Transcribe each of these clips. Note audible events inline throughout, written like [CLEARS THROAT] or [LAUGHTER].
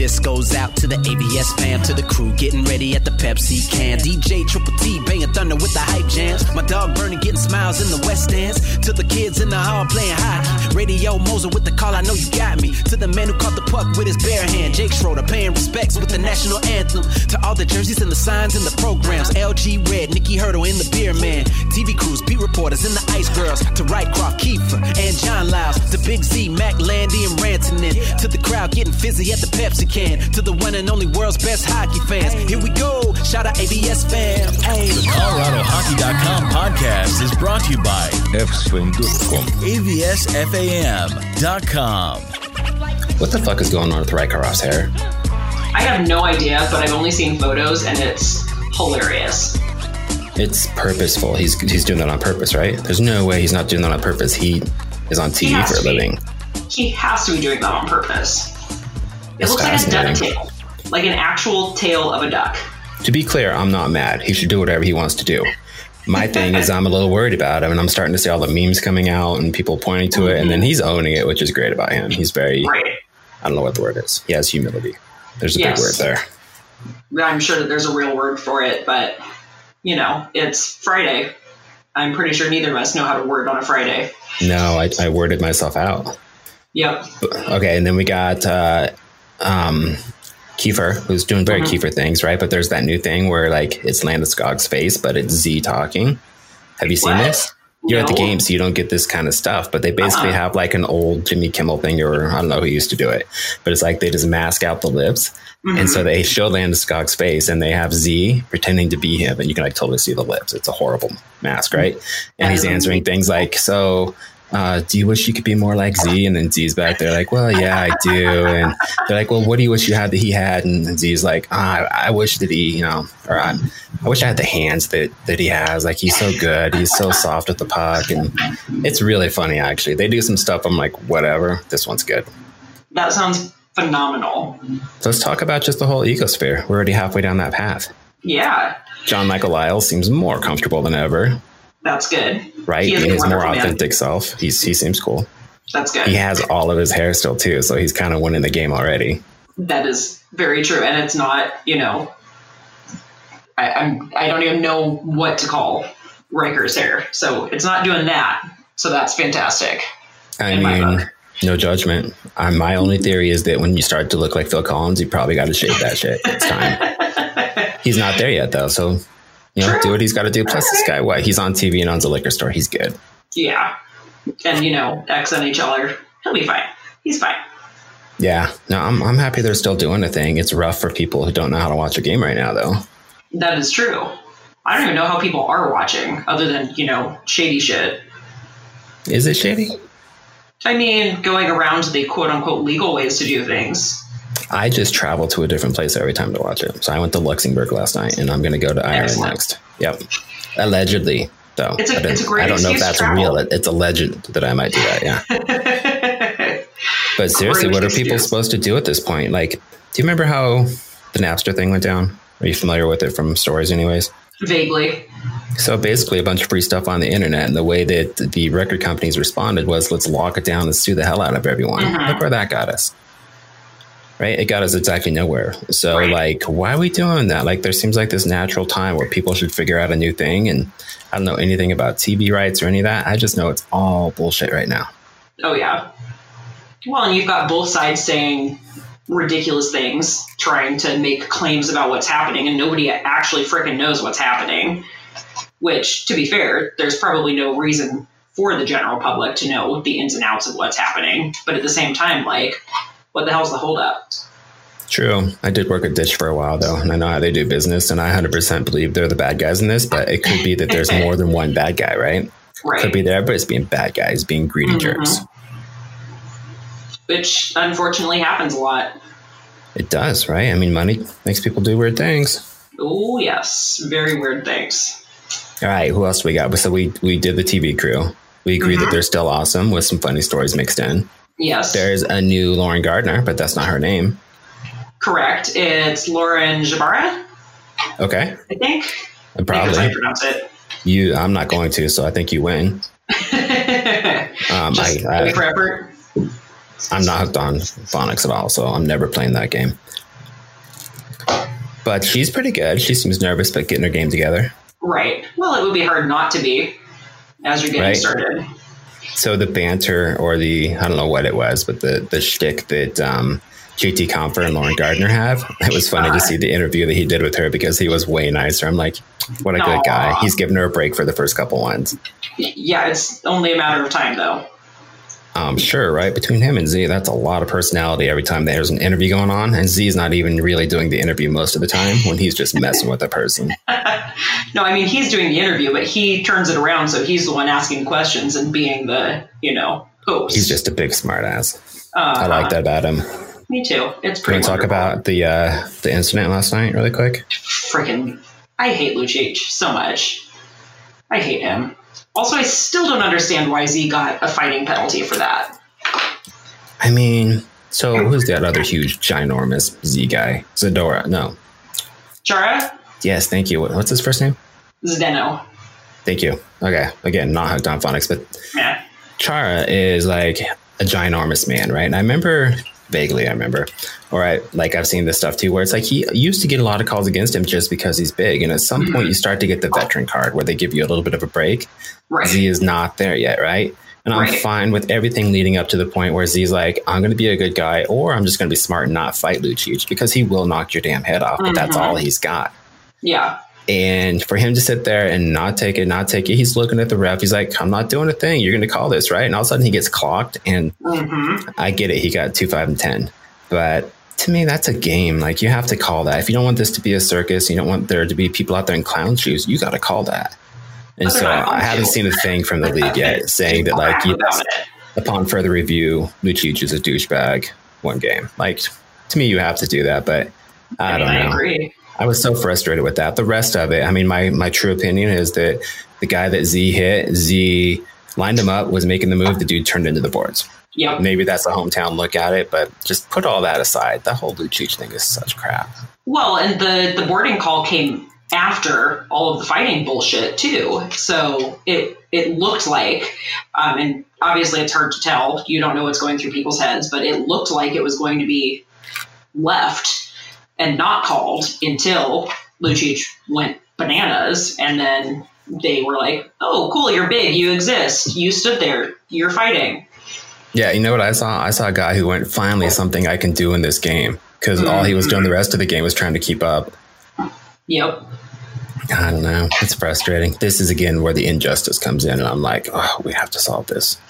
This goes out to the Avs fam, to the crew getting ready at the Pepsi can. DJ Triple T banging thunder with the hype jams. My dog Bernie getting smiles in the West Stands. To the kids in the hall playing hockey. Radio Moser with the call, I know you got me. To the man who caught the puck with his bare hand. Jake Schroeder paying respects with the national anthem. To all the jerseys and the signs and the programs. LG Red, Nikki Hurdle in the beer man. TV crews, beat reporters and the ice girls. To Rycroft, Keefer, and John Liles. To Big Z, Mac, Landy, and Rantanen. To the crowd getting fizzy at the Pepsi can. To the one and only world's best hockey fans. Here we go. Shout out Avs fam. Hey. The ColoradoHockey.com podcast is brought to you by fswing.com. ABSFAM.com. What the fuck is going on with Rycroft's hair? I have no idea, but I've only seen photos and it's hilarious. It's purposeful. He's he's doing that on purpose, right? There's no way he's not doing that on purpose. He is on TV for a living. He has to be doing that on purpose. It looks like a duck tail, like an actual tail of a duck. To be clear, I'm not mad. He should do whatever he wants to do. My thing is, I'm a little worried about him, and I'm starting to see all the memes coming out and people pointing to it, and then he's owning it, which is great about him. He's very, Right. I don't know what the word is. He has humility. There's a Yes. big word there. I'm sure that there's a real word for it, but you know, it's Friday. I'm pretty sure neither of us know how to word on a Friday. No, I, I worded myself out. Yep. Okay, and then we got uh, um, Keefer, who's doing very Mhm. Keefer things, right? But there's that new thing where like it's Landeskog's face, but it's Z talking. Have you seen What? this? You're at the No. game, so you don't get this kind of stuff. But they basically Uh-uh. have like an old Jimmy Kimmel thing, or I don't know who used to do it, but it's like they just mask out the lips, and Mm-hmm. so they show Landeskog's face, and they have Z pretending to be him, and you can like totally see the lips. It's a horrible mask, right? And he's answering things like, "So, uh, do you wish you could be more like Z?" And then Z's back there like, "Well, yeah, I do." And they're like, "Well, what do you wish you had that he had?" And Z's like, ah, "I wish that he, you know, or I, I wish I had the hands that that he has. Like he's so good. He's so soft with the puck, and it's really funny actually. They do some stuff. I'm like, whatever. This one's good. That sounds phenomenal. So let's talk about just the whole ecosphere. We're already halfway down that path. Yeah, John Michael Liles seems more comfortable than ever, that's good. right? He is Being a his more wonderful man. authentic self. He's he seems cool. That's good. He has all of his hair still too, so he's kind of winning the game already. That is very true, and it's not. You know, I, I'm. I don't even know what to call Riker's hair, so it's not doing that. So that's fantastic. I mean, no judgment. Uh, my only theory is that when you start to look like Phil Collins, you probably got to shave that shit. It's time. [LAUGHS] he's not there yet though, so you know, True. do what he's got to do. Plus, this guy, what? He's on TV and owns a liquor store. He's good. Yeah, and you know, ex NHLer, he'll be fine. He's fine. Yeah, no, I'm I'm happy they're still doing a thing. It's rough for people who don't know how to watch a game right now, though. That is true. I don't even know how people are watching, other than you know, shady shit. Is it shady? I mean, going around the quote unquote legal ways to do things. I just travel to a different place every time to watch it. So I went to Luxembourg last night, and I'm going to go to Ireland Excellent. next. Yep, allegedly, though. It's a- I it's a great I don't know if that's real. It- It's legend that I might do that. Yeah, [LAUGHS] but seriously, Great what are people excuse. supposed to do at this point? Like, do you remember how the Napster thing went down? Are you familiar with it from stories, anyways? Vaguely. So basically, a bunch of free stuff on the internet, and the way that the record companies responded was, "Let's lock it down and sue the hell out of everyone." Mhm. Look where that got us. Right? It got us exactly nowhere. So, Right. like, why are we doing that? Like, there seems like this natural time where people should figure out a new thing, and I don't know anything about TV rights or any of that. I just know it's all bullshit right now. Oh yeah. Well, and you've got both sides saying ridiculous things, trying to make claims about what's happening, and nobody actually freaking knows what's happening. Which, to be fair, there's probably no reason for the general public to know the ins and outs of what's happening. But at the same time, like, what the hell's the holdup? True. I did work at Dish for a while though, and I know how they do business, and I 100% believe they're the bad guys in this. But it could be that there's more than one bad guy, right? Right. Could be that everybody's being bad guys, being greedy Mhm. jerks. Which unfortunately happens a lot. It does, right? I mean, money makes people do weird things. Oh yes, very weird things. All right, who else we got? So we we did the TV crew. We agree that Mhm. they're still awesome with some funny stories mixed in. Yes, There's a new Lauren Gardner, but that's not her name. correct. It's Lauren Jabara, Okay, I think. I how probably you pronounce it. you. I'm not going to, so I think you win. [LAUGHS] Um, Just I, for I, effort. I'm not hooked on phonics at all, so I'm never playing that game. But she's pretty good. She seems nervous, but getting her game together. Right. Well, it would be hard not to be as you're getting Right. started. So the banter or the I don't know what it was, but the the shtick that um, JT Compher and Lauren Gardner have. It was funny to see the interview that he did with her because he was way nicer. I'm like, what a good guy. He's giving her a break for the first couple ones. Yeah, it's only a matter of time, though. Um, sure, right? Between him and Z, that's a lot of personality every time there's an interview going on. And Z's not even really doing the interview most of the time when he's just messing with the person. [LAUGHS] No, I mean he's doing the interview, but he turns it around, so he's the one asking questions and being the you know host. He's just a big smartass. Uh, I like that about him. Me too. It's pretty. Can we talk about the uh, the incident last night really quick? freaking? I hate Lucic so much. I hate him. Also, I still don't understand why Z got a fighting penalty for that. I mean, so who's that other huge, ginormous Z guy? Zadora. No. Chara Yes, thank you. What's his first name? Zdeno. Thank you. Okay. Again, not hooked on phonics, but Yeah. Chara is like a ginormous man, right? And I remember vaguely, I remember, or I like I've seen this stuff too, where it's like he used to get a lot of calls against him just because he's big, and at some point you start to get the veteran card where they give you a little bit of a break. Right. Z is not there yet, right? And I'm Right. fine with everything leading up to the point where Z's like, I'm going to be a good guy, or I'm just going to be smart and not fight Lucic because he will knock your damn head off. But that's Mhm. all he's got. Yeah. And for him to sit there and not take it, not take it, he's looking at the ref. He's like, I'm not doing a thing. You're going to call this, right? And all of a sudden he gets clocked. And hmm I get it. He got two, five, and 10. But to me, that's a game. Like, you have to call that. If you don't want this to be a circus, you don't want there to be people out there in clown shoes, you got to call that. And so I haven't seen a thing from the league yet saying that, like, yes, upon further review, Lucic is a douchebag one game. Like, to me, you have to do that. But I, I, mean, don't know. I agree. I was so frustrated with that. The rest of it, I mean, my my true opinion is that the guy that Z hit, Z lined him up, was making the move. The dude turned into the boards. Yep. Maybe that's a hometown look at it, but just put all that aside. The whole Lucic thing is such crap. Well, and the the boarding call came after all of the fighting bullshit too. So it it looked like, um, and obviously it's hard to tell. You don't know what's going through people's heads, but it looked like it was going to be left and not called until Lucic went bananas, and then they were like, "Oh, cool, you're big, you exist, you stood there, you're fighting." Yeah, you know what I saw? I saw a guy who went, finally something I can do in this game. Because all he was doing the rest of the game was trying to keep up. Yep. I don't know. It's frustrating. This is again where the injustice comes in, and I'm like, oh, we have to solve this.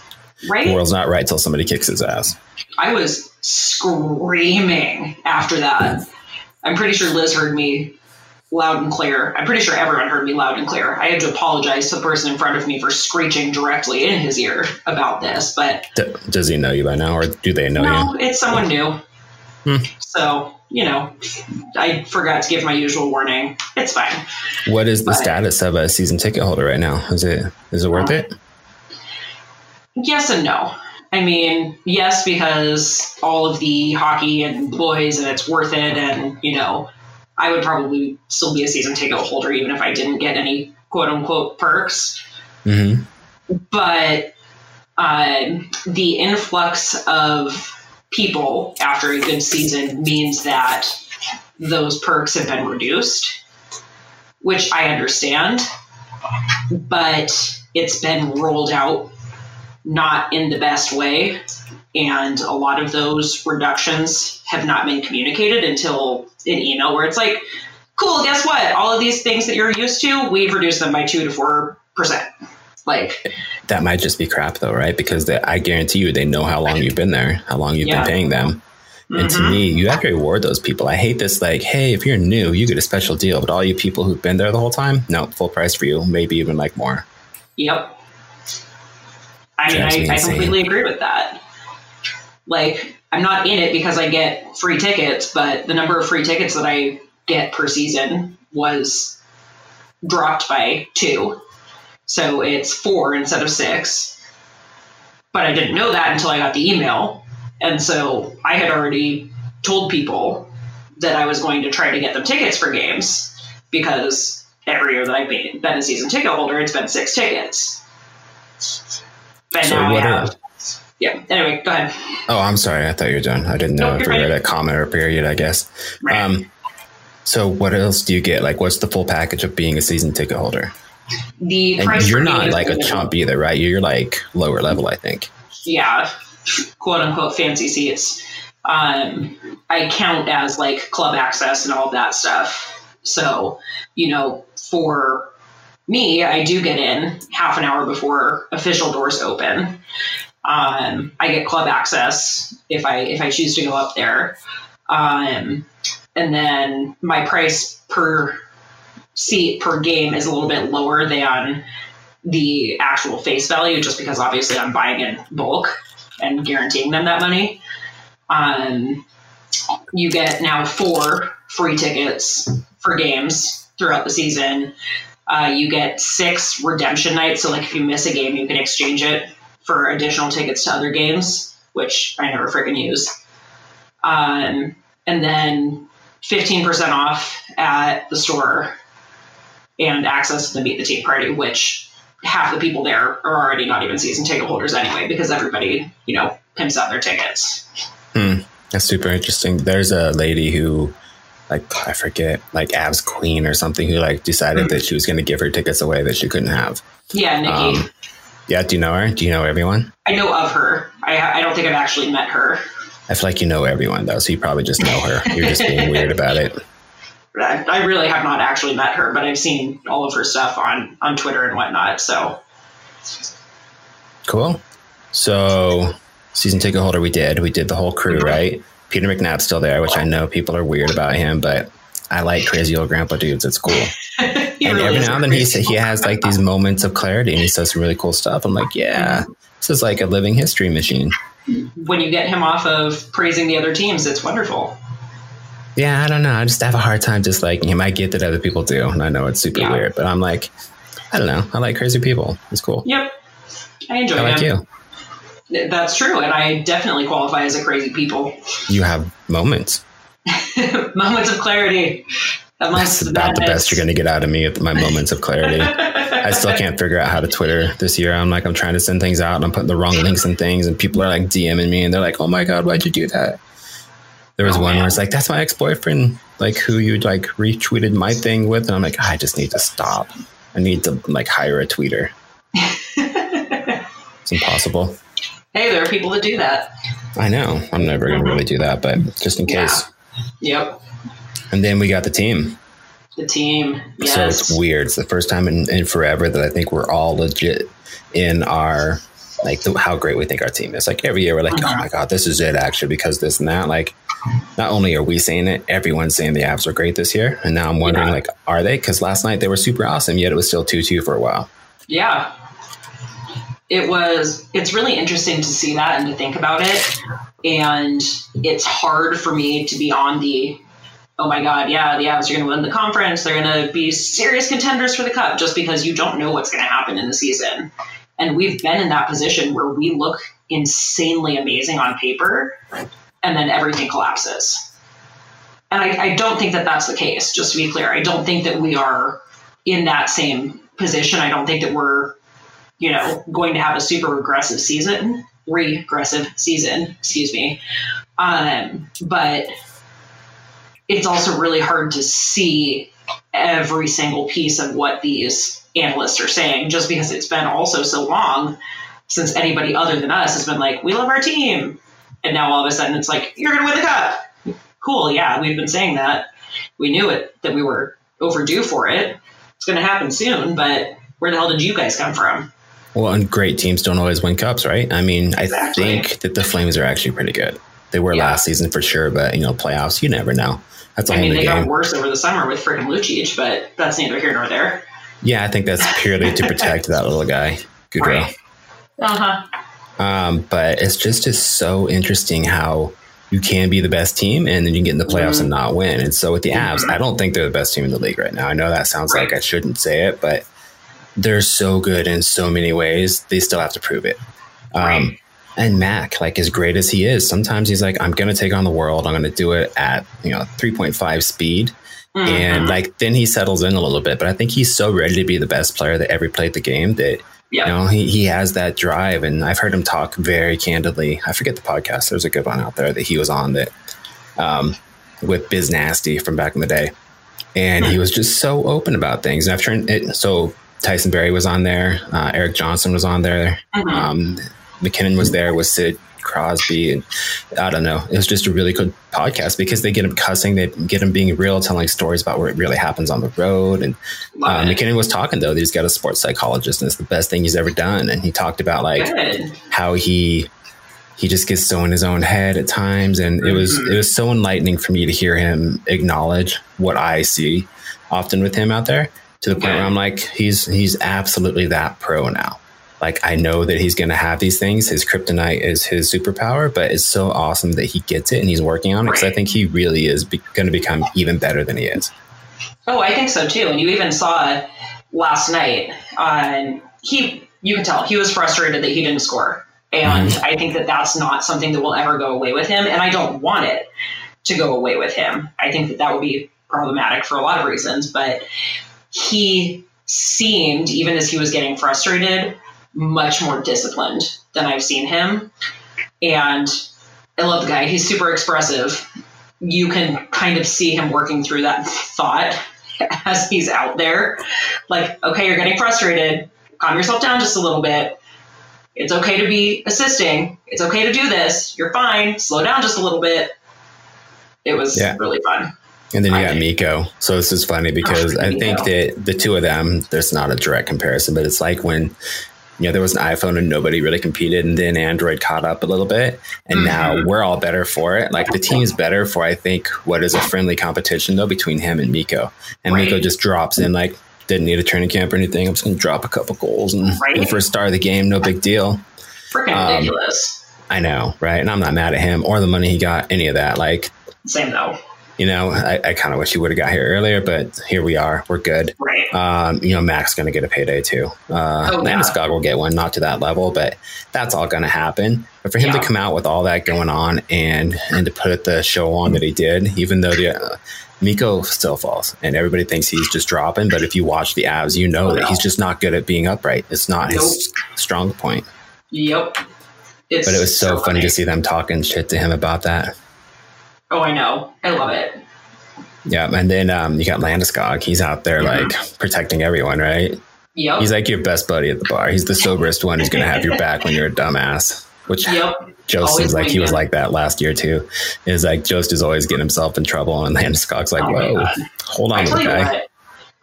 Right. The world's not right till somebody kicks his ass. I was screaming after that. I'm pretty sure Liz heard me loud and clear. I'm pretty sure everyone heard me loud and clear. I had to apologize to the person in front of me for screeching directly in his ear about this, but D- does he know you by now, or do they know no, you? it's someone new. Hmm. So, you know, I forgot to give my usual warning. It's fine. What is the But- status of a season ticket holder right now? Is it is it worth it? Yes and no. I mean, yes, because all of the hockey and boys, and it's worth it. And, you know, I would probably still be a season ticket holder even if I didn't get any quote unquote perks. hmm But uh, the influx of people after a good season means that those perks have been reduced, which I understand. But it's been rolled out not in the best way. And a lot of those reductions have not been communicated until an email where it's like, cool, guess what? All of these things that you're used to, we've reduced them by two to four percent. Like, That might just be crap, though, right? Because they, I guarantee you, they know how long you've been there, how long you've Yeah. been paying them. And to mhm. me, you have to reward those people. I hate this, like, hey, if you're new, you get a special deal. But all you people who've been there the whole time, no, full price for you, maybe even like more. Yep. I mean, me I, I completely agree with that. Like, I'm not in it because I get free tickets, but the number of free tickets that I get per season was dropped by two. So it's four instead of six. But I didn't know that until I got the email. And so I had already told people that I was going to try to get them tickets for games because every year that I've been, been a season ticket holder, it's been six tickets. But So now I what have are yeah. Anyway, go ahead. Oh, I'm sorry. I thought you were done. I didn't know Nope, if we were right. at a comment or period. I guess. Right. Um, so what else do you get? Like, what's the full package of being a season ticket holder? the And price you're not like a chump either, right? You're like lower level, I think. yeah, quote unquote fancy seats. Um, I count as like club access and all that stuff. So, you know, for me, I do get in half an hour before official doors open. Um, I get club access if I if I choose to go up there. Um, and then my price per seat per game is a little bit lower than the actual face value just because obviously I'm buying in bulk and guaranteeing them that money. Um, you get now four free tickets for games throughout the season. Uh, you get six redemption nights. So, like, if you miss a game, you can exchange it for additional tickets to other games, which I never freaking use. Um, and then 15% off at the store and access to the Meet the Team party, which half the people there are already not even season ticket holders anyway, because everybody, you know, pimps out their tickets. That's super interesting. There's a lady who, like, I forget, like Avs Queen or something, who like decided that she was going to give her tickets away that she couldn't have. Yeah, Nikki. Um, Yeah, do you know her? Do you know everyone? I know of her. I, I don't think I've actually met her. I feel like you know everyone though, so you probably just know her. You're just being [LAUGHS] weird about it. I, I really have not actually met her, but I've seen all of her stuff on, on Twitter and whatnot. So, Cool. So, season ticket holder, we did. We did the whole crew, right? Peter McNab's still there, which I know people are weird about him, but I like crazy old grandpa dudes. It's cool. [LAUGHS] and really every now and then he he has like these moments of clarity, and he says some really cool stuff. I'm like, yeah, this is like a living history machine. when you get him off of praising the other teams, it's wonderful. Yeah, I don't know. I just have a hard time just like him. I get that other people do, and I know it's super Yeah. weird, but I'm like, I don't know. I like crazy people. It's cool. Yep. I enjoy I like him. you. That's true, and I definitely qualify as a crazy people. You have moments. [LAUGHS] Moments of clarity. That's about the best you're going to get out of me at my moments of clarity. I still can't figure out how to Twitter this year. I'm like, I'm trying to send things out and I'm putting the wrong links and things, and people are like DMing me and they're like, oh my God, why'd you do that? There was Oh, one man. where it's like, that's my ex boyfriend, like who you like retweeted my thing with. And I'm like, I just need to stop. I need to like hire a tweeter. [LAUGHS] it's impossible. Hey, there are people that do that. I know. I'm never going to really do that, but just in case. Yep. And then we got the team. The team. Yes. So it's weird. It's the first time in, in forever that I think we're all legit in our like the, how great we think our team is. Like every year we're like, oh my god, this is it actually because this and that. Like, not only are we saying it, everyone's saying the Avs are great this year, and now I'm wondering Yeah. like, are they? Because last night they were super awesome, yet it was still two two for a while. Yeah. It was, it's really interesting to see that and to think about it. And it's hard for me to be on the, oh my God, yeah, the Avs are going to win the conference. They're going to be serious contenders for the cup just because you don't know what's going to happen in the season. And we've been in that position where we look insanely amazing on paper and then everything collapses. And I, I don't think that that's the case, just to be clear. I don't think that we are in that same position. I don't think that we're, you know, going to have a super regressive season, regressive season, excuse me. Um, but it's also really hard to see every single piece of what these analysts are saying, just because it's been also so long since anybody other than us has been like, we love our team. And now all of a sudden it's like, you're going to win the cup. Cool. Yeah, we've been saying that. We knew it, that we were overdue for it. It's going to happen soon, but where the hell did you guys come from? Well, and great teams don't always win cups, right? I mean, I Exactly. think that the Flames are actually pretty good. They were Yeah. last season for sure, but you know, playoffs, you never know. That's a I whole mean, they game. got worse over the summer with freaking Lucic, but that's neither here nor there. Yeah, I think that's purely to protect that little guy, Gaudreau. Right. Uh huh. Um, but it's just just so interesting how you can be the best team and then you can get in the playoffs Mm-hmm. and not win. And so with the Avs, I don't think they're the best team in the league right now. I know that sounds like I shouldn't say it, but they're so good in so many ways. They still have to prove it. Um, Right. And Mac, like as great as he is, sometimes he's like, I'm going to take on the world. I'm going to do it at, you know, 3.5 speed. Mhm. And like then he settles in a little bit, but I think he's so ready to be the best player that ever played the game that Yeah. you know he, he has that drive. And I've heard him talk very candidly. I forget the podcast. There's a good one out there that he was on that um, with Biz Nasty from back in the day, and he was just so open about things. And I've turned it so Tyson Barrie was on there, uh, Erik Johnson was on there, Mhm. um, MacKinnon was there with Sid Crosby, and I don't know. It was just a really good podcast because they get him cussing, they get him being real, telling stories about what really happens on the road. And uh. MacKinnon was talking though; that he's got a sports psychologist, and it's the best thing he's ever done. And he talked about like Good. how he he just gets so in his own head at times and it was Mhm. it was so enlightening for me to hear him acknowledge what I see often with him out there to the point where I'm like he's he's absolutely that pro now like I know that he's going to have these things his kryptonite is his superpower but it's so awesome that he gets it and he's working on it because I think he really is be- going to become even better than he is Oh, I think so too. And you even saw it last night. Um, he, you can tell he was frustrated that he didn't score, and I think that that's not something that will ever go away with him. And I don't want it to go away with him. I think that that would be problematic for a lot of reasons. But he seemed, even as he was getting frustrated, much more disciplined than I've seen him. And I love the guy. He's super expressive. You can kind of see him working through that thought [LAUGHS] as he's out there. Like, okay, you're getting frustrated. Calm yourself down just a little bit. It's okay to be assisting. It's okay to do this. You're fine. Slow down just a little bit. It was Yeah. really fun. And then you got Mikko. So this is funny because I think that the two of them, there's not a direct comparison, but it's like when you know there was an iPhone and nobody really competed, and then Android caught up a little bit, and now Mhm. we're all better for it. Like the team's better for I think what is a friendly competition though between him and Mikko, and Right. Mikko just drops in like didn't need a training camp or anything. I'm just gonna drop a couple goals and Right. the first star of the game, no big deal. Freaking Um, ridiculous. I know, right? And I'm not mad at him or the money he got, any of that. Like Same though. You know, I, I kind of wish he would have got here earlier, but here we are. We're good. Right. Um, you know, Mac's going to get a payday too. Uh, Oh, yeah. Will get one, not to that level, but that's all going to happen. But for him Yeah. to come out with all that going on and and to put the show on that he did, even though the uh, Mikko still falls and everybody thinks he's just dropping, but if you watch the Avs, you know Oh, that no. he's just not good at being upright. It's not Nope. his strong point. Yep. It's But it was so funny to see them talking shit to him about that. Oh, I know. I love it. Yeah, and then um, you got Landeskog. He's out there Mhm. like protecting everyone, right? Yep. He's like your best buddy at the bar. He's the soberest one who's going to have your back when you're a dumbass. Which yep. Joe Always seems like he was like that last year too. Is like Jost is always getting himself in trouble, and Landeskog's like, Oh "Whoa, hold I on, you guy." what,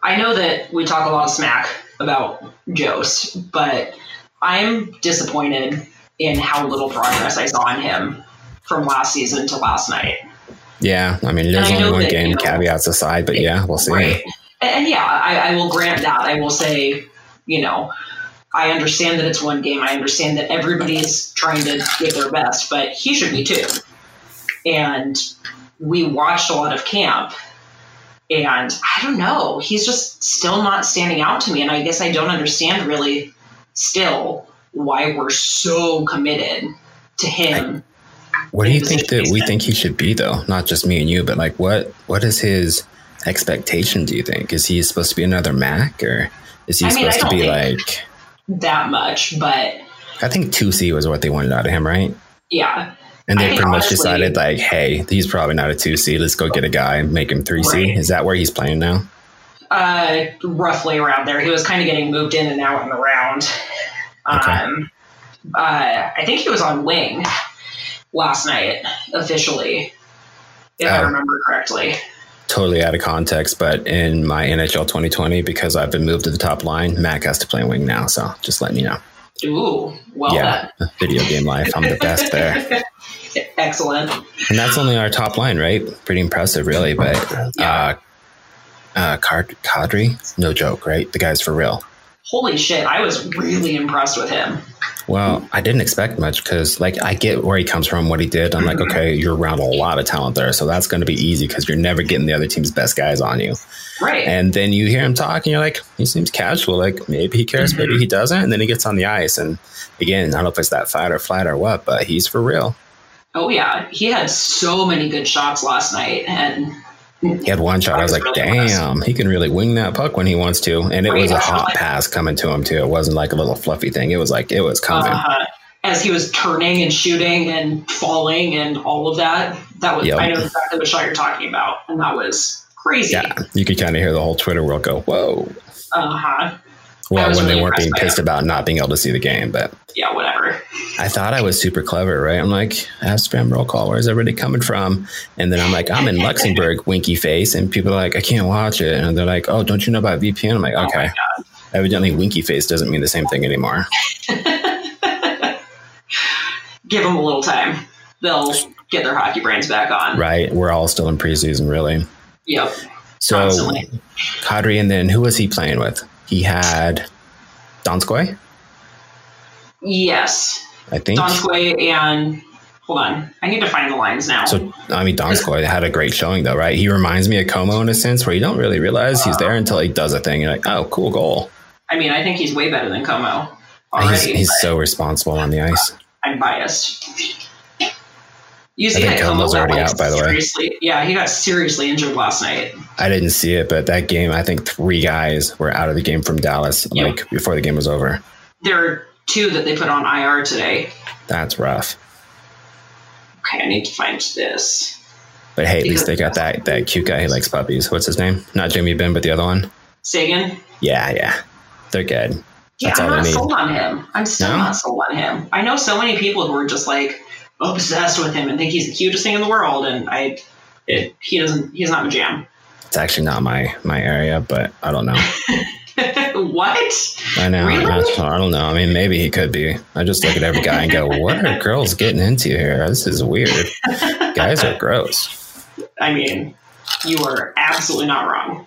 I know that we talk a lot of smack about Jost, but I'm disappointed in how little progress I saw in him from last season to last night. Yeah, I mean, there's I only one that, game, you know, caveats aside, but yeah, we'll see. Right. And, and yeah, I, I will grant that. I will say, you know, I understand that it's one game. I understand that everybody's trying to give their best, but he should be too. And we watched a lot of camp, and I don't know, he's just still not standing out to me. And I guess I don't understand really still why we're so committed to him. What do you think that we think he should be, though? Not just me and you, but like, what what is his expectation? Do you think is he supposed to be another Mac, or is he I mean, I supposed to don't be like? that much, but I think two C was what they wanted out of him, right? yeah, And they think pretty much honestly- decided like, hey, he's probably not a two C. Let's go get a guy and make him three C. Right. Is that where he's playing now? uh, roughly around there. He was kind of getting moved in and out and around. Okay. Um, uh, I think he was on wing last night officially, if I Oh. remember correctly. Totally out of context, but in my NHL 2020, because I've been moved to the top line, Mac has to play wing now. So just letting you know. Ooh, well yeah, video game life. I'm the best there. [LAUGHS] Excellent. And that's only our top line, right? Pretty impressive, really. But uh, uh, Card- Kadri, no joke, right? The guy's for real. Holy shit, I was really impressed with him. Well, I didn't expect much because, like, I get where he comes from, what he did. I'm like, okay, you're around a lot of talent there, so that's going to be easy because you're never getting the other team's best guys on you. Right. And then you hear him talk, and you're like, he seems casual. Like maybe he cares, maybe he mm-hmm. doesn't. And then he gets on the ice, and again, I don't know if it's that fight or flat or what, but he's for real. Oh yeah, he had so many good shots last night, and He had one shot. I was like, That was really damn, he can really wing that puck when he wants to. And it was a hot pass coming to him too. It wasn't like a little fluffy thing. It was like it was coming. uh, as he was turning and shooting and falling and all of that. That was Yep. I know exactly what shot you're talking about, and that was crazy. yeah, you could kind of hear the whole Twitter world go, "Whoa!" Uh huh. Well, when they weren't being pissed about not being able to see the game, but Yeah. Whatever. I thought I was super clever, right? I'm like, Avs fam roll call. Where's everybody coming from? And then I'm like, I'm in Luxembourg, [LAUGHS] winky face, and people are like, I can't watch it, and they're like, Oh, don't you know about VPN? I'm like, Oh okay. Evidently, winky face doesn't mean the same thing anymore. [LAUGHS] Give them a little time. They'll get their hockey brains back on. Right? We're all still in preseason, really. Yep. So, Constantly. Kadri, and then who was he playing with? He had Donskoy, Yes. I think. Donskoy and hold on. I need to find the lines now. So, I mean, Donskoy had a great showing, though, right? He reminds me of Comeau in a sense where you don't really realize he's there uh, until he does a thing. You're like, oh, cool goal. I mean, I think he's way better than Comeau He's, already. he's but so responsible on the ice. I'm biased. You see I think that Comeau Comeau's already like, out, by the way. Yeah, he got seriously injured last night. I didn't see it, but that game, I think three guys were out of the game from Dallas, Yep. like before the game was over. There are two that they put on IR today. That's rough. Okay, I need to find this. But hey, at least they got that that cute guy who likes puppies. What's his name? Not Jimmy Benn, but the other one. Seguin. Yeah, yeah, they're good. Yeah, That's I'm not sold on him. I'm still No? not sold on him. I know so many people who are just like obsessed with him and think he's the cutest thing in the world, and I, it, he doesn't. He's not my jam. It's actually not my my area, but I don't know. [LAUGHS] what? I know. Really? I, don't know. I mean, maybe he could be. I just look at every guy and go, "What are girls getting into here? This is weird. Guys are gross." [LAUGHS] I mean, you are absolutely not wrong.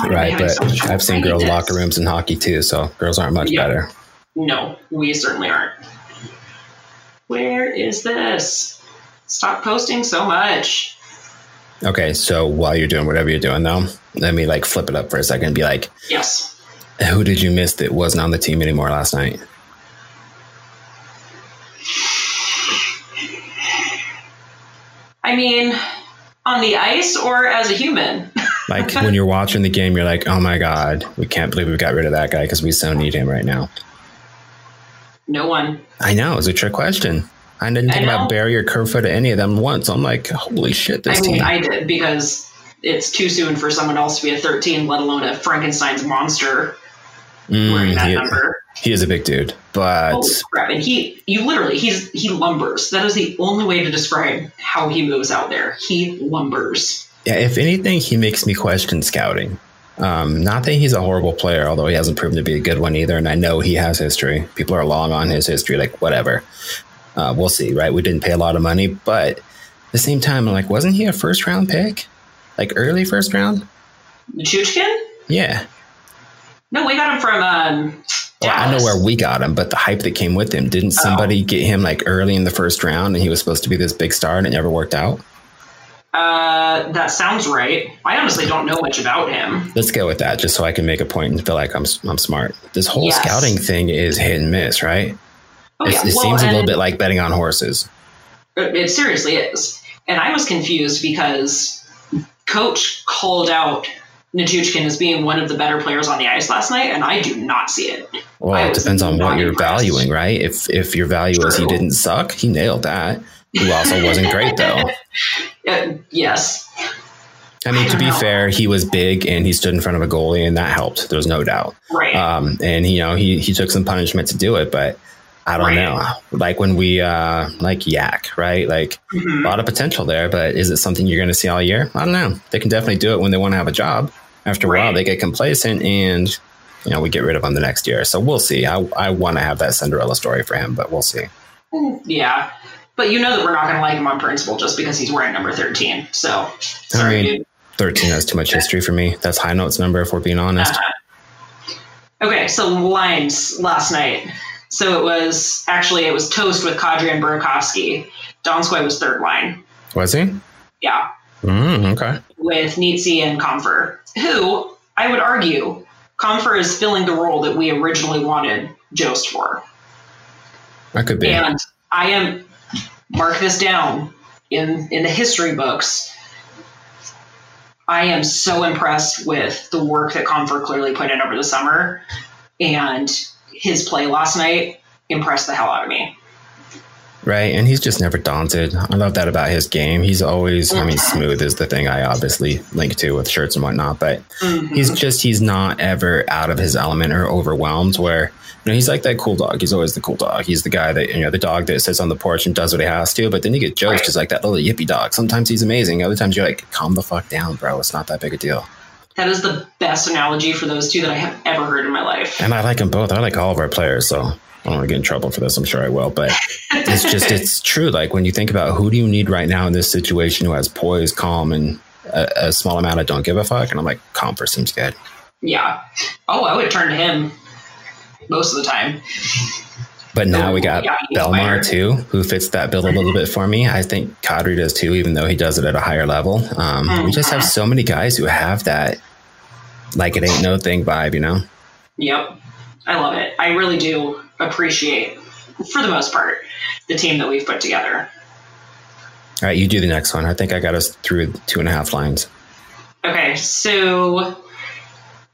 I'm Right, but so I've seen girls' locker rooms in hockey too, so girls aren't much Yeah. better. No, we certainly aren't. Where is this? Stop posting so much. Okay, so while you're doing whatever you're doing, though, let me like flip it up for a second and be like, Yes. who did you miss that wasn't on the team anymore last night? I mean, on the ice or as a human? [LAUGHS] Like when you're watching the game, you're like, oh my God, we can't believe we got rid of that guy because we so need him right now. No one. I know, it's a trick question. I didn't I think about. Barrie or Kerfoot or any of them once. I'm like, holy shit, this I mean, team. I did because it's too soon for someone else to be a 13, let alone a Frankenstein's monster wearing Mm, that he, number. he is a big dude, but Holy crap! And he, you literally, he's he lumbers. That is the only way to describe how he moves out there. He lumbers. yeah, if anything, he makes me question scouting. Um, not that he's a horrible player, although he hasn't proven to be a good one either. And I know he has history. People are long on his history, like whatever. Uh, we'll see, right? We didn't pay a lot of money, but at the same time, I'm like, wasn't he a first round pick? Like early first round? Chuchkin? Yeah. No, we got him from um, Well, I know where we got him, but the hype that came with him, didn't somebody get him like early in the first round and he was supposed to be this big star and it never worked out? Uh, that sounds right. I honestly don't know much about him. Let's go with that just so I can make a point and feel like I'm, I'm smart. This whole Yes. scouting thing is hit and miss, right? Oh, yeah. it Well, seems a little bit like betting on horses. It, it seriously is. And I was confused because coach called out Nichushkin as being one of the better players on the ice last night, and I do not see it. Well, it depends on what you're impressed. valuing, right? If if your value is he didn't suck, he nailed that. Who also wasn't great though. [LAUGHS] Uh, yes. I mean, I to be know. fair, he was big and he stood in front of a goalie, and that helped. There's no doubt. Right. Um, and you know, he he took some punishment to do it, but I don't Right. know. Like when we uh like Yak, right? Like Mhm. a lot of potential there, but is it something you're going to see all year? I don't know. They can definitely do it when they want to have a job. After a while, they get complacent, and you know we get rid of them the next year. So we'll see. I I want to have that Cinderella story for him, but we'll see. Yeah. But you know that we're not going to like him on principle just because he's wearing number 13. So, sorry, mean, 13 has too much history for me. That's high notes number, if we're being honest. Okay, so lines last night. So it was actually it was Jost with Kadri and Burakovsky. Donskoy was third line. Was he? Yeah, Mm, okay. with Nieto and Compher, who I would argue Compher is filling the role that we originally wanted Jost for. That could be. And I am mark this down in in the history books. I am so impressed with the work that Compher clearly put in over the summer, and his play last night impressed the hell out of me. Right, and he's just never daunted. I love that about his game. He's always, I mean, smooth is the thing I obviously link to with shirts and whatnot, but Mhm. he's just, he's not ever out of his element or overwhelmed where, you know, he's like that cool dog. He's always the cool dog. He's the guy that, you know, the dog that sits on the porch and does what he has to, but then you get Right. just like that little yippy dog. Sometimes he's amazing. Other times you're like, calm the fuck down, bro. It's not that big a deal. That is the best analogy for those two that I have ever heard in my life. And I like them both. I like all of our players, so I don't want to get in trouble for this. I'm sure I will, but [LAUGHS] it's just it's true. Like when you think about who do you need right now in this situation who has poise, calm, and a, a small amount of don't give a fuck, and I'm like, Compher seems good. Yeah. Oh, I would turn to him most of the time. But now we got Bellemare too, who fits that bill a little bit for me. I think Kadri does too, even though he does it at a higher level. Um, We just have so many guys who have that, like it ain't no thing vibe, you know. Yep. I love it. I really do appreciate, for the most part, the team that we've put together. All right, you do the next one. I think I got us through two and a half lines. Okay, so,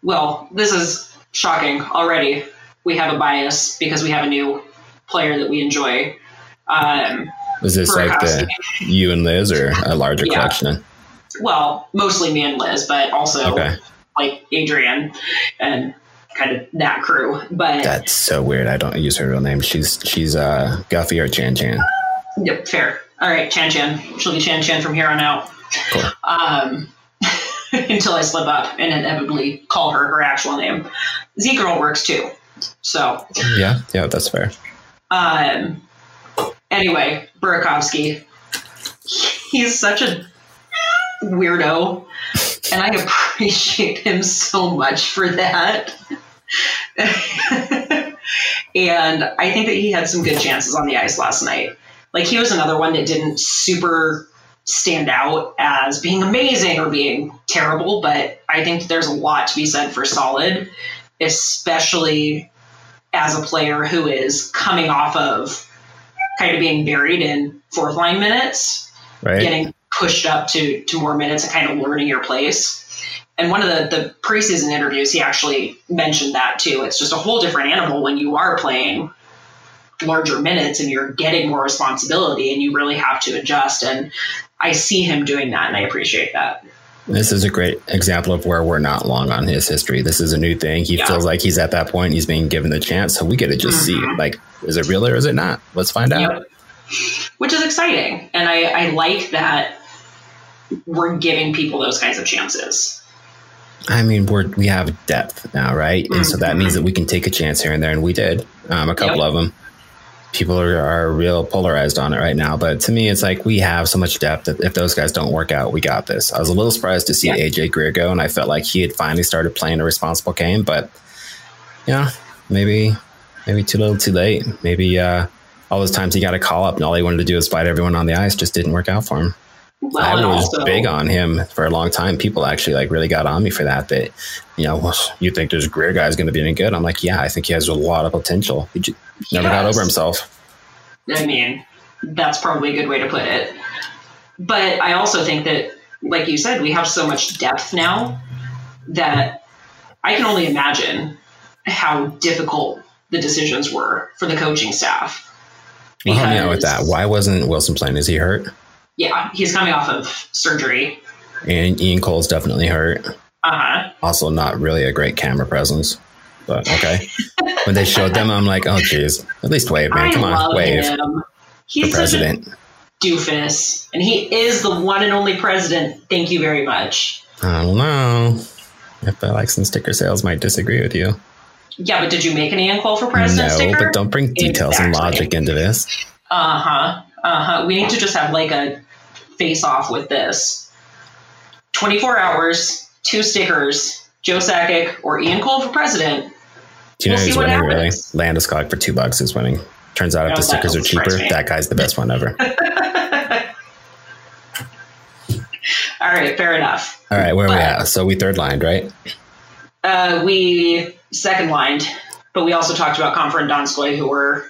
well, this is shocking already. We have a bias because we have a new player that we enjoy. Um, Is this like the you and Liz or a larger Yeah. collection? well, mostly me and Liz, but also Okay. like Adrian and kind of that crew. But That's so weird. I don't use her real name. She's she's uh Guffy or Chan Chan. Yep, fair. All right, Chan Chan. She'll be Chan Chan from here on out. Cool. Um, [LAUGHS] until I slip up and inevitably call her her actual name. Z Girl works too. So, Yeah, yeah, that's fair. um, anyway, Burakovsky. He's such a weirdo, and I appreciate him so much for that. [LAUGHS] and I think that he had some good chances on the ice last night. Like he was another one that didn't super stand out as being amazing or being terrible, but I think there's a lot to be said for solid, especially as a player who is coming off of kind of being buried in fourth line minutes Right? getting pushed up to to more minutes and kind of learning your place. And one of the the preseason interviews, he actually mentioned that too. It's just a whole different animal when you are playing larger minutes and you're getting more responsibility and you really have to adjust. And I see him doing that and I appreciate that. This is a great example of where we're not long on his history. This is a new thing. He Yeah. feels like he's at that point. He's being given the chance, so we get to just see like, is it real or is it not? Let's find out. Which is exciting. And I, I like that we're giving people those kinds of chances. I mean, we're we have depth now, right? And so that means that we can take a chance here and there, and we did um, a couple Yep. of them. People are, are real polarized on it right now, but to me, it's like we have so much depth that if those guys don't work out, we got this. I was a little surprised to see Yeah. AJ Greer go, and I felt like he had finally started playing a responsible game, but yeah, maybe maybe too little, too late. Maybe uh, all those times he got a call up and all he wanted to do was fight everyone on the ice just didn't work out for him. Well, I was also, big on him for a long time. People actually like really got on me for that. That you know, well, you think this Greer guy is going to be any good? I'm like, yeah, I think he has a lot of potential. He just never got over himself. I mean, that's probably a good way to put it. But I also think that, like you said, we have so much depth now that I can only imagine how difficult the decisions were for the coaching staff. Well, help me out with that. Why wasn't Wilson playing? Is he hurt? Yeah, he's coming off of surgery. And Ian Cole's definitely hurt. Uh huh. Also, not really a great camera presence. But okay. when they showed them, I'm like, oh, geez. At least wave, man. I Come on, love wave. him. He's such a president. doofus, and he is the one and only president. Thank you very much. I don't know. If the likes and sticker sales might disagree with you. Yeah, but did you make an Ian Cole for president no, sticker? but don't bring details and logic into this. Uh huh. Uh huh. We need to just have like a face off with this. 24 hours, two stickers, Joe Sakic or Ian Cole for president. Do you know We'll who's winning really? Landeskog for two bucks is winning. Turns out if Oh, the stickers are cheaper, that guy's the best one ever. [LAUGHS] All right, fair enough. All right, where are we at? So we third lined, right? Uh, we second lined, but we also talked about Compher and Donskoy, who were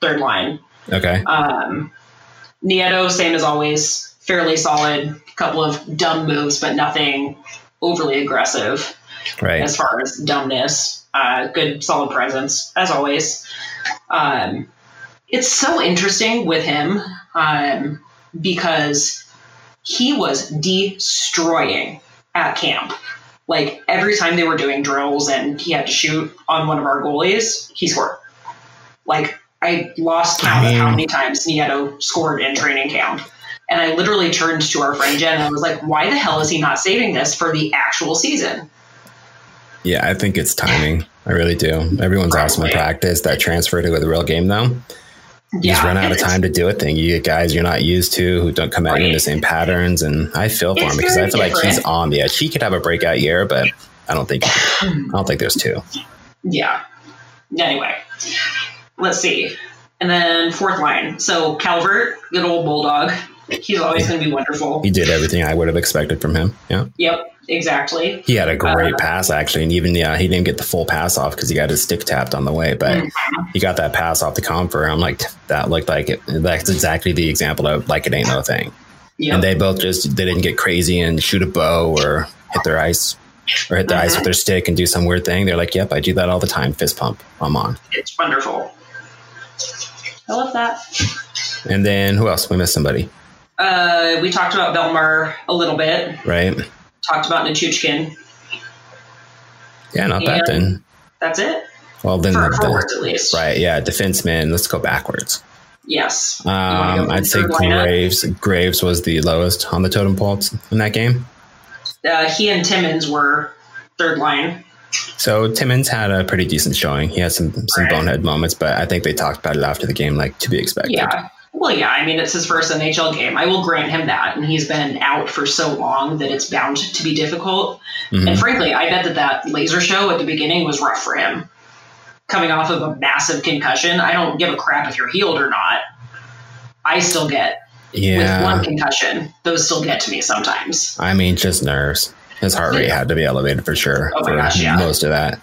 third line. Okay. Um, Nieto, same as always, fairly solid. Couple of dumb moves, but nothing overly aggressive Right. as far as dumbness. Uh, good, solid presence as always. Um, it's so interesting with him um, because he was destroying at camp. Like every time they were doing drills and he had to shoot on one of our goalies, he scored. Like I lost count of how many times Nieto scored in training camp. And I literally turned to our friend Jen and I was like, why the hell is he not saving this for the actual season? Yeah, I think it's timing. I really do. Everyone's awesome in practice. That transfer to the real game, though, you just run out of time to do a thing. You get guys you're not used to who don't come at you in the same patterns, and I feel for It's him because I feel like he's on the edge. He could have a breakout year, but I don't think I don't think there's two. Yeah. Anyway, let's see. And then fourth line. So Calvert, good old bulldog. He's always going to be wonderful. He did everything I would have expected from him. Yeah, Yep, exactly. he had a great Uh, pass actually, and even yeah, he didn't get the full pass off because he got his stick tapped on the way, but Mm-hmm. he got that pass off the Compher. I'm like, that looked like it. That's exactly the example of like it ain't no thing. Yep. and they both just they didn't get crazy and shoot a bow or hit their ice or hit the ice with their stick and do some weird thing. They're like, "Yep, I do that all the time." Fist pump, I'm on. it's wonderful. I love that. And then who else? We missed somebody, Uh, we talked about Bellemare a little bit. right? Talked about Nichushkin. Yeah, not And- then. That's it. Well, then For the- forwards, at least. right, yeah, defenseman. Let's go backwards. Yes. You wanna go Um, I'd say third lineup? Graves. Graves was the lowest on the totem pole in that game. Uh, he and Timmins were third line. So Timmins had a pretty decent showing. He had some some Right. bonehead moments, but I think they talked about it after the game, like to be expected. Yeah. Well, yeah. I mean, it's his first NHL game. I will grant him that, and he's been out for so long that it's bound to be difficult. Mhm. And frankly, I bet that that laser show at the beginning was rough for him. Coming off of a massive concussion, I don't give a crap if you're healed or not. I still get Yeah. with one concussion; those still get to me sometimes. I mean, just nerves. His heart rate had to be elevated for sure Oh for gosh, yeah. most of that.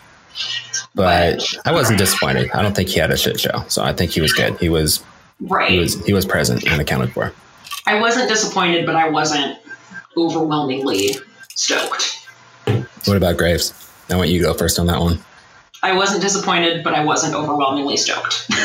But I wasn't disappointed. I don't think he had a shit show. So I think he was good. He was Right. he was he was present and accounted for. I wasn't disappointed, but I wasn't overwhelmingly stoked. What about Graves? I want you to go first on that one. I wasn't disappointed, but I wasn't overwhelmingly stoked. [LAUGHS]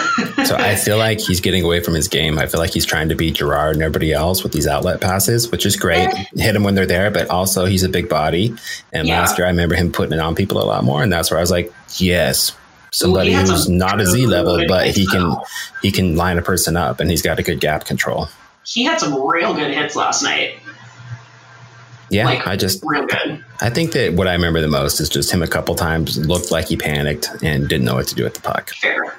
So I feel like he's getting away from his game. I feel like he's trying to be Girard and everybody else with these outlet passes, which is great. Hit him when they're there, but also he's a big body. And Yeah. last year I remember him putting it on people a lot more, and that's where I was like, yes, somebody who's not a Z level, but he can he can line a person up, and he's got a good gap control. he had some real good hits last night. Yeah, Like- I just Real good. I think that what I remember the most is just him a couple times looked like he panicked and didn't know what to do with the puck. Fair.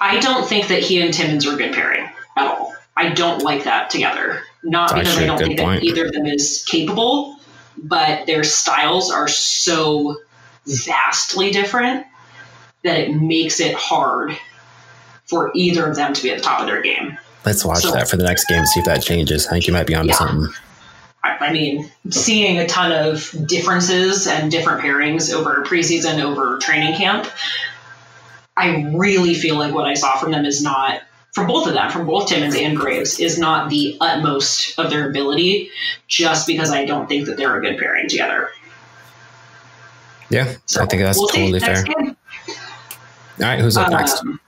I don't think that he and Timmins a good pairing at all. I don't like that together. Not That's because I don't think point. that either of them is capable, but their styles are so vastly different that it makes it hard for either of them to be at the top of their game. Let's watch So- that for the next game, see if that changes. I think you might be onto Yeah. something. I mean, seeing a ton of differences and different pairings over preseason, over training camp, I really feel like what I saw from them is not, from both of them, from both Timmins and Graves, is not the utmost of their ability, just because I don't think that they're a good pairing together. Yeah, So I think that's we'll totally fair. game. All right, who's up next? Um,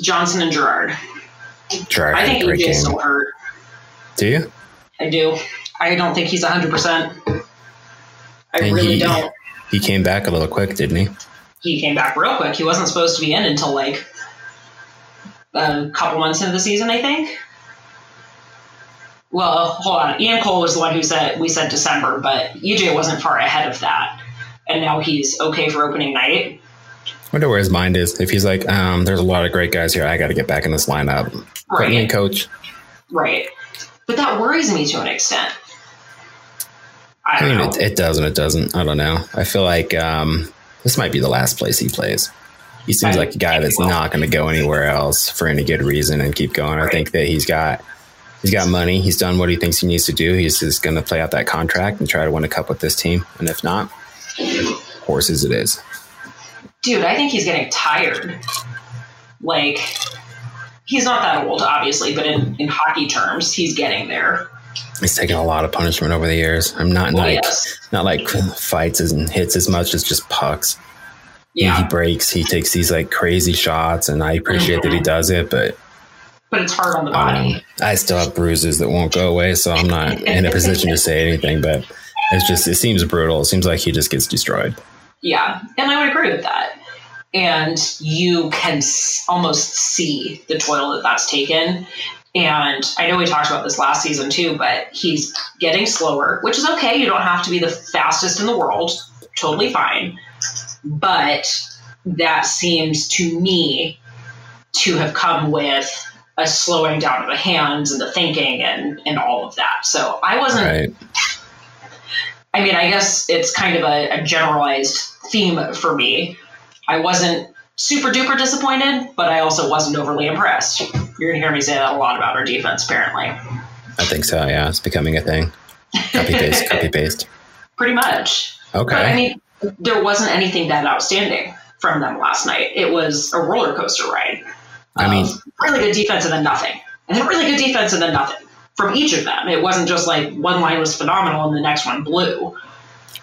Johnson and Girard. Girard I think a great EJ's game. still hurt. Do you? I do. I don't think he's 100%. I And really he- don't. He came back a little quick, didn't he? he came back real quick. He wasn't supposed to be in until like a couple months into the season, I think. Well, hold on. Ian Cole was the one who said we said December, but EJ wasn't far ahead of that, and now he's okay for opening night. Wonder where his mind is. If he's like, um, there's a lot of great guys here. I got to get back in this lineup. Put me in, Right, coach. right. But that worries me to an extent. I I mean, it, it doesn't. it doesn't. I don't know. I feel like um, this might be the last place he plays. He seems I like a guy that's not going to go anywhere else for any good reason and keep going. I think that he's got he's got money. He's done what he thinks he needs to do. He's just going to play out that contract and try to win a cup with this team. And if not, horses it is. Dude, I think he's getting tired. Like, he's not that old, obviously, but in, in hockey terms, he's getting there. He's taken a lot of punishment over the years. I'm not Oh, like yes. not like fights and hits as much as just pucks. Yeah. He, breaks. He takes these like crazy shots, and I appreciate that he does it. But but it's hard on the um, body. I still have bruises that won't go away, so I'm not in a position to say anything. But it's just it seems brutal. It seems like he just gets destroyed. Yeah, and I would agree with that. And you can almost see the toil that that's taken. And I know we talked about this last season too, but he's getting slower, which is okay. You don't have to be the fastest in the world. Totally fine. But that seems to me to have come with a slowing down of the hands and the thinking and, and all of that. So I wasn't Right. I mean, I guess it's kind of a, a generalized theme for me. I wasn't super duper disappointed, but I also wasn't overly impressed. You're gonna hear me say that a lot about our defense, apparently. I think so. Yeah, it's becoming a thing. Copy paste. [LAUGHS] copy paste. Pretty much. Okay. But I mean, there wasn't anything that outstanding from them last night. It was a roller coaster ride. I mean- of really good defense and then nothing, and then really good defense and then nothing from each of them. It wasn't just like one line was phenomenal and the next one blew.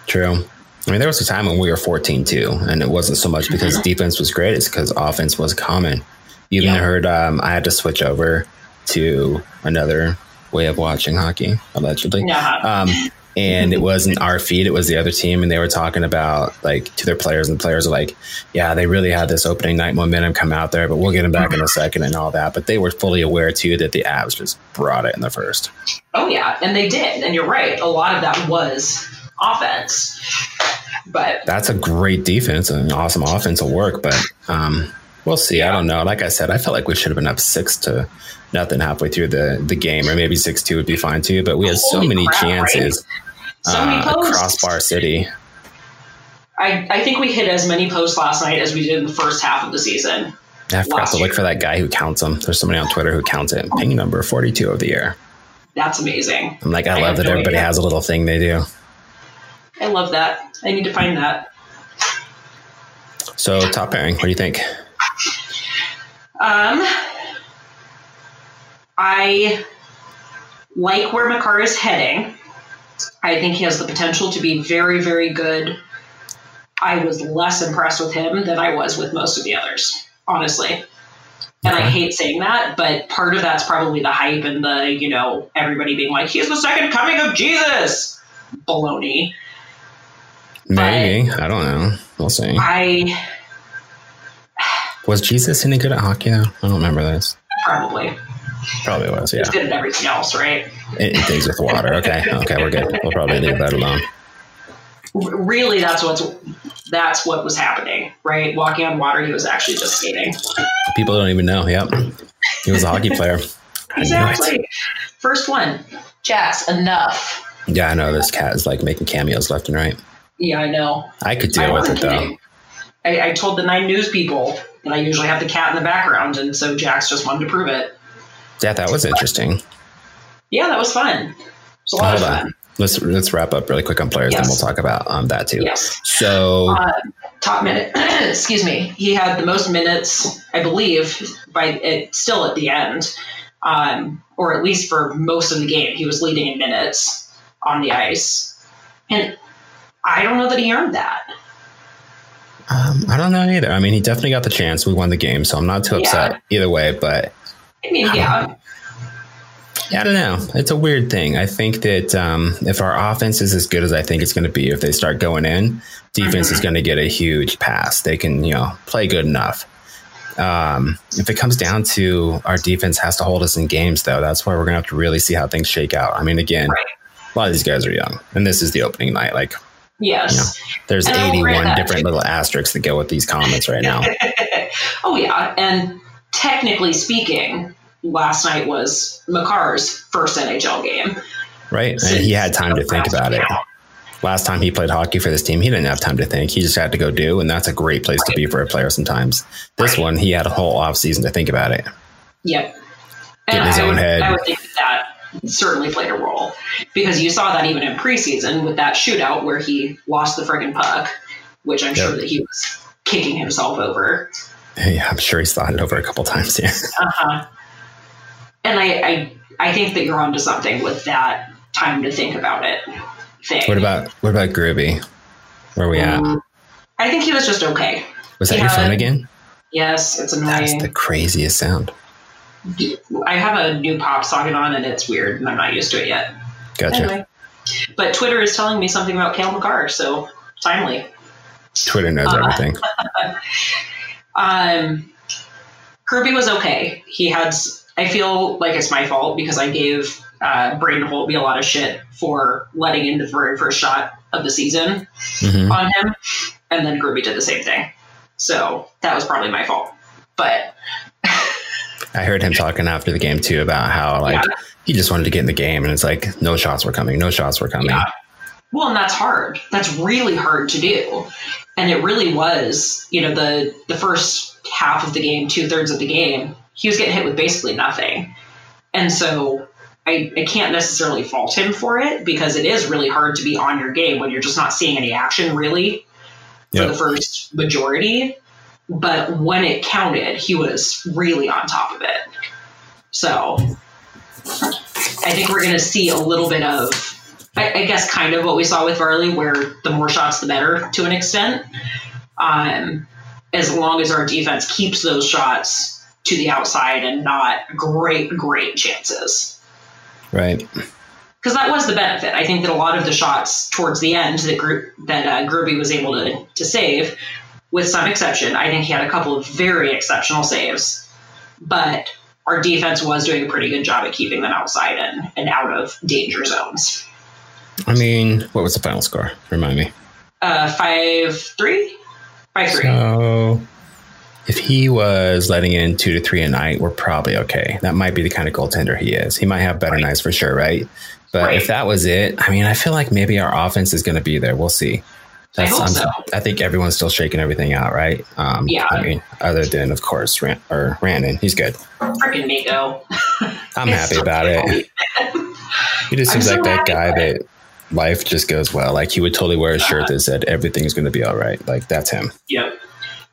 True. I mean, there was a time when we were 14 too, and it wasn't so much because defense was great; it's because offense was common. You even Yeah. heard um, I had to switch over to another way of watching hockey, allegedly. Yeah. Um, and it wasn't our feed; it was the other team, and they were talking about like to their players, and the players are like, "Yeah, they really had this opening night momentum come out there, but we'll get them back in a second and all that." But they were fully aware too that the Avs just brought it in the first. Oh yeah, and they did, and you're right. A lot of that was offense, but that's a great defense and an awesome offensive work, but um, we'll see. I don't know. Like I said, I felt like we should have been up six to nothing halfway through the, the game, or maybe six two would be fine too. But we had so many crap, right? So many uh, posts. across Bar City. I, I think we hit as many posts last night as we did in the first half of the season. I forgot to look year. for that guy who counts them. There's somebody on Twitter who counts it. Ping number forty two of the year. That's amazing. I'm like, I, I love that no everybody idea. has a little thing they do. I love that. I need to find that. So top pairing, what do you think? Um, I like where Makar is heading. I think he has the potential to be very, very good. I was less impressed with him than I was with most of the others, honestly. And I hate saying that, but part of that's probably the hype and the, you know, everybody being like, he's the second coming of Jesus. Baloney. Maybe I don't know. We'll see. I Was Jesus any good at hockey though? I don't remember this. probably. Probably was. Yeah. He's good at everything else, right? It, it things with water. Okay. Okay, we're good. We'll probably leave that alone. really that's what's that's what was happening right walking on water he was actually just skating People don't even know. Yep. He was a hockey player. I exactly first one jax enough Yeah, I know this cat is like making cameos left and right. yeah i know I could I deal with wasn't it though. I, I told the nine news people that i usually have the cat in the background and so jax just wanted to prove it Yeah, that was interesting. yeah that was fun was a lot Hold of on. Let's let's wrap up really quick on players, then we'll talk about um, that too. yes So uh, top minute [CLEARS THROAT] excuse me he had the most minutes i believe by it still at the end um, or at least for most of the game he was leading in minutes on the ice and i don't know that he earned that um, I don't know either. I mean, he definitely got the chance. We won the game, so I'm not too upset either way. But i mean yeah I don't know. It's a weird thing. I think that um, if our offense is as good as I think it's going to be, if they start going in, defense is going to get a huge pass. They can, you know, play good enough. Um, if it comes down to our defense has to hold us in games, though, that's why we're going to have to really see how things shake out. I mean, again, Right. a lot of these guys are young, and this is the opening night. Like, yes there's And 81 different little asterisks that go with these comments right now. [LAUGHS] oh yeah and technically speaking last night was Makar's first nhl game right? And he had time to think about it. Last time he played hockey for this team, he didn't have time to think. He just had to go do, and that's a great place to be for a player sometimes. This Right. one, he had a whole off season to think about it. Yep. Get in his I own would, head. I would think that, that certainly played a role because you saw that even in preseason with that shootout where he lost the friggin' puck, which I'm sure that he was kicking himself over. Yeah, I'm sure he's thought it over a couple times. Yeah, [LAUGHS] Uh-huh. and I, I I think that you're onto something with that time to think about it thing. What about what about Groovy? Where are we at? Um, I think he was just okay. Was that yeah. your phone again? Yes, it's annoying. That's the craziest sound. I have a new pop socket on and it's weird and I'm not used to it yet. Gotcha. Anyway. But Twitter is telling me something about Cale Makar, so timely. Twitter knows Uh, everything. [LAUGHS] Um, Kirby was okay. He had. I feel like it's my fault because I gave uh, Braden Holtby a lot of shit for letting in the very first shot of the season hmm on him, and then Kirby did the same thing. So that was probably my fault. But [LAUGHS] I heard him talking after the game too about how like Yeah. he just wanted to get in the game, and it's like no shots were coming, no shots were coming. Yeah. Well, and that's hard. That's really hard to do. And it really was, you know, the the first half of the game, two thirds of the game, he was getting hit with basically nothing. And so I, I can't necessarily fault him for it because it is really hard to be on your game when you're just not seeing any action really for Yep. the first majority. But when it counted, he was really on top of it. So I think we're going to see a little bit of, I, I guess, kind of what we saw with Varley, where the more shots, the better to an extent. Um, as long as our defense keeps those shots to the outside and not great, great chances. Right. Because that was the benefit. I think that a lot of the shots towards the end that group that uh, was able to, to save, with some exception, I think he had a couple of very exceptional saves. But our defense was doing a pretty good job at keeping them outside and, and out of danger zones. I mean, what was the final score? Remind me. Uh, five three, five three. So, if he was letting in two to three a night, we're probably okay. That might be the kind of goaltender he is. He might have better nights for sure, right? But Right. if that was it, I mean, I feel like maybe our offense is going to be there. We'll see. I hope so. I think everyone's still shaking everything out, right? Um, Yeah. I mean, other than of course, Ran- or Randon, he's good. Freaking Mikko. I'm happy about it. [LAUGHS] He just seems so like that guy that life just goes well. Like he would totally wear a shirt that said everything's going to be all right. Like that's him. Yep.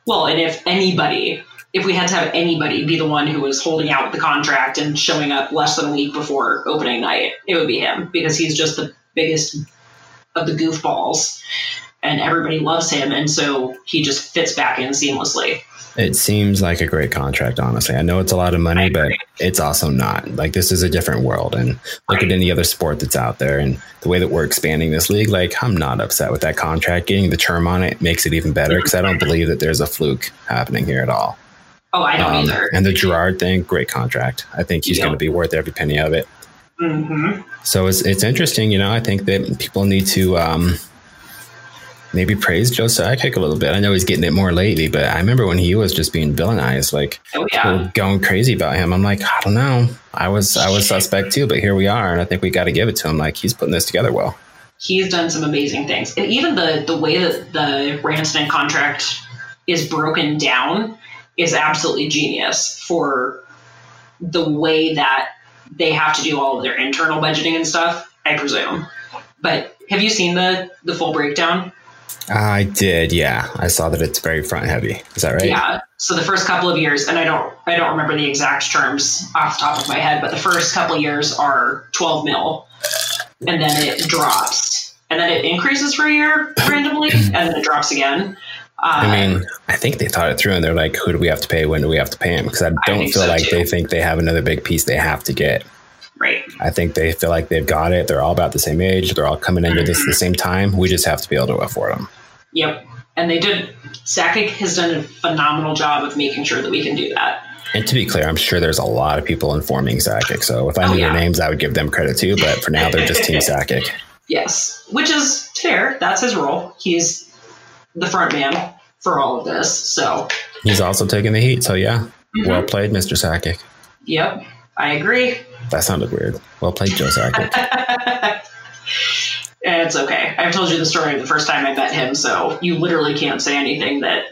Well, and if anybody, if we had to have anybody be the one who was holding out the contract and showing up less than a week before opening night, it would be him because he's just the biggest of the goofballs and everybody loves him. And so he just fits back in seamlessly. It seems like a great contract, honestly. I know it's a lot of money, but it's also not. Like this is a different world, and look at any other sport that's out there, and the way that we're expanding this league. Like I'm not upset with that contract. Getting the term on it makes it even better because I don't believe that there's a fluke happening here at all. Oh, I don't Um, either. and the Girard thing, great contract. I think he's Yep. going to be worth every penny of it. hmm So it's it's interesting, you know. I think that people need to um, maybe praise Joe Sakic a little bit. I know he's getting it more lately, but I remember when he was just being villainized, like Oh, yeah. going crazy about him. I'm like, I don't know. I was I was suspect too, but here we are, and I think we got to give it to him. Like he's putting this together well. He's done some amazing things. And even the, the way that the Ranston contract is broken down is absolutely genius for the way that they have to do all of their internal budgeting and stuff, I presume. But have you seen the the full breakdown? I did, yeah. I saw that it's very front heavy. Is that right? Yeah. So the first couple of years, and I don't I don't remember the exact terms off the top of my head, but the first couple of years are 12 mil, and then it drops, and then it increases for a year randomly, [CLEARS THROAT] and then it drops again. Uh, I mean, I think they thought it through, and they're like, "Who do we have to pay? When do we have to pay him?" Because I don't think feel so, like too. they think they have another big piece they have to get. Right. I think they feel like they've got it. They're all about the same age. They're all coming into this at the same time. We just have to be able to afford them. Yep. And they did. Sakic has done a phenomenal job of making sure that we can do that. And to be clear, I'm sure there's a lot of people informing Sakic. So if I Oh, knew yeah. their names, I would give them credit too. But for now, they're just Team [LAUGHS] Sakic. Yes, which is fair. That's his role. He's the front man for all of this. So, He's also taking the heat. So yeah, Mm-hmm. well played, Mr. Sakic. yep, I agree. That sounded weird. Well played, Joe Sakic. [LAUGHS] It's okay. I've told you the story of the first time I met him, so you literally can't say anything that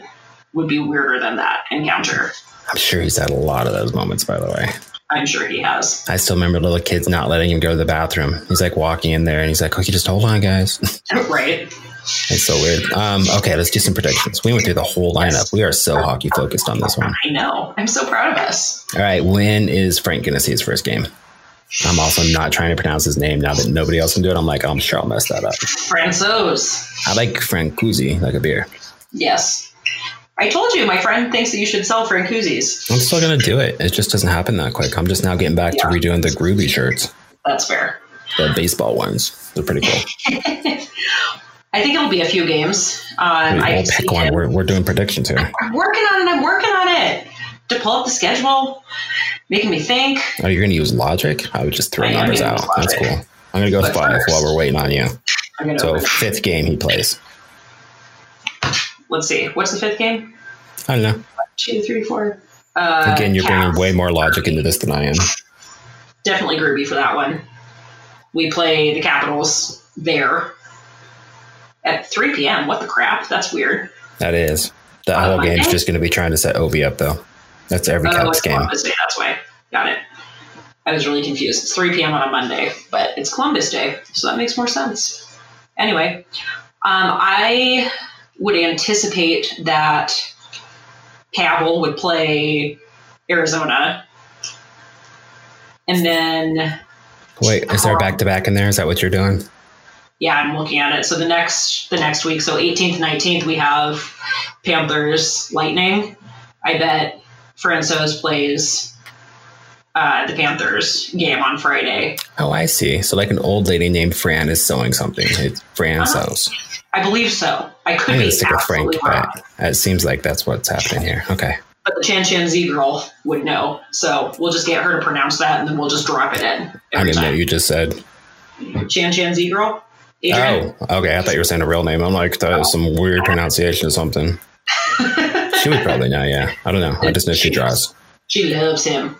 would be weirder than that encounter. I'm sure he's had a lot of those moments, by the way. I'm sure he has. I still remember little kids not letting him go to the bathroom. He's like walking in there and he's like, okay, just hold on, guys. [LAUGHS] right? It's so weird. Um, okay, let's do some predictions. We went through the whole lineup. We are so hockey focused on this one. I know. I'm so proud of us. All right, when is Frank going to see his first game? I'm also not trying to pronounce his name now that nobody else can do it. I'm like, I'm sure I'll mess that up. Francois. I like Francuzi, like a beer. Yes. I told you, my friend thinks that you should sell Francuzis. I'm still going to do it. It just doesn't happen that quick. I'm just now getting back to redoing the groovy shirts, That's fair. the baseball ones. They're pretty cool. [LAUGHS] I think it'll be a few games. Um, I we'll see pick one. We're, we're doing predictions here. I'm working on it. I'm working on it. To pull up the schedule, making me think. Oh, you're going to use logic? I would just throw I numbers out. That's cool. I'm going to go But five first- while we're waiting on you. So, fifth game he plays. let's see. What's the fifth game? I don't know. Two, three, four. Uh, Again, you're Caps. bringing way more logic into this than I am. definitely groovy for that one. We play the Capitals there at 3 p.m. What the crap? That's weird. That is. That whole game's just going to be trying to set Ovi up, though. That's every Oh, it's game. Columbus Day. That's why. Got it. I was really confused. It's 3 p.m. on a Monday, but it's Columbus Day, so that makes more sense. Anyway, um, I would anticipate that Cavill would play Arizona, and then Wait, is there a back to back in there? Is that what you're doing? Yeah, I'm looking at it. So the next the next week, so 18th, 19th, we have Panthers Lightning. I bet Francois plays uh, the Panthers game on Friday. Oh, I see. So, like an old lady named Fran is sewing something. It's Fran Uh-huh. sews. I believe so. I could I'm be stick with Frank, wrong, but it seems like that's what's happening here. Okay. but the Chan Chan Z girl would know. So we'll just get her to pronounce that, and then we'll just drop it in I didn't know time. you just said. Chan Chan Z girl. Adrian. Oh, okay. I thought you were saying a real name. I'm like, that was some weird pronunciation or something. [LAUGHS] She would probably know, yeah. I don't know. I just know she draws. She loves him.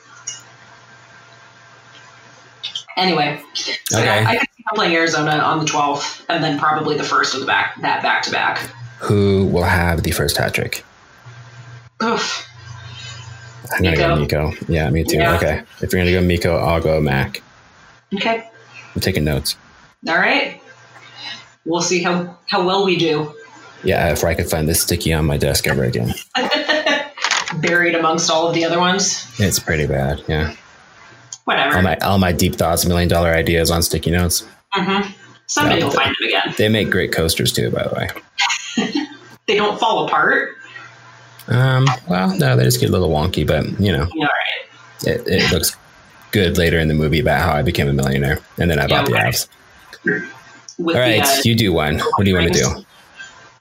Anyway, so Okay. yeah, I could see him playing Arizona on the 12th, and then probably the first of the back that back to back. Who will have the first hat trick? Oof. I'm going to go Mikko. Yeah, me too. Yeah. Okay. If you're going to go Mikko, I'll go Mac. Okay. I'm taking notes. All right. We'll see how how well we do, Yeah, if I could find this sticky on my desk ever again. [LAUGHS] buried amongst all of the other ones. It's pretty bad. Yeah. Whatever. All my all my deep thoughts, million dollar ideas on sticky notes. hmm Somebody Yeah, will find them again. They make great coasters too, by the way. [LAUGHS] They don't fall apart. Um, well, no, they just get a little wonky, but you know, All right. it, it looks good later in the movie about how I became a millionaire, and then I bought the okay. With All right, the, uh, you do one. What do you want to do?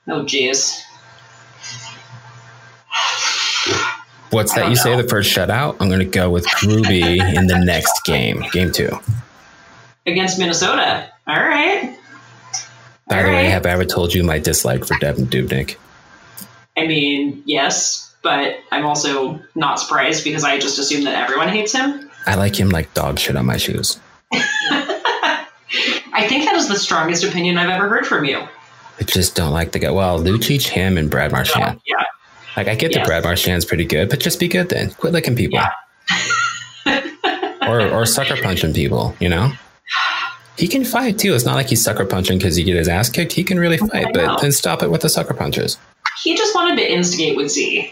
oh, jeez. What's that you say? The first shutout. I'm going to go with Groovy in the next game, game two. Against Minnesota. All right. By All the way, have I ever told you my dislike for Devan Dubnyk? I mean, yes, but I'm also not surprised because I just assume that everyone hates him. I like him like dog shit on my shoes. [LAUGHS] I think that is the strongest opinion I've ever heard from you. I just don't like the guy. Well, Lucic, him, and Brad Marchand. Yeah. Like, I get Yeah. that Brad Marchand's pretty good, but just be good then. Quit licking people. Yeah. [LAUGHS] or, or sucker punching people, you know? He can fight too. It's not like he's sucker punching because he get his ass kicked. He can really fight, but then stop it with the sucker punches. He just wanted to instigate with Z.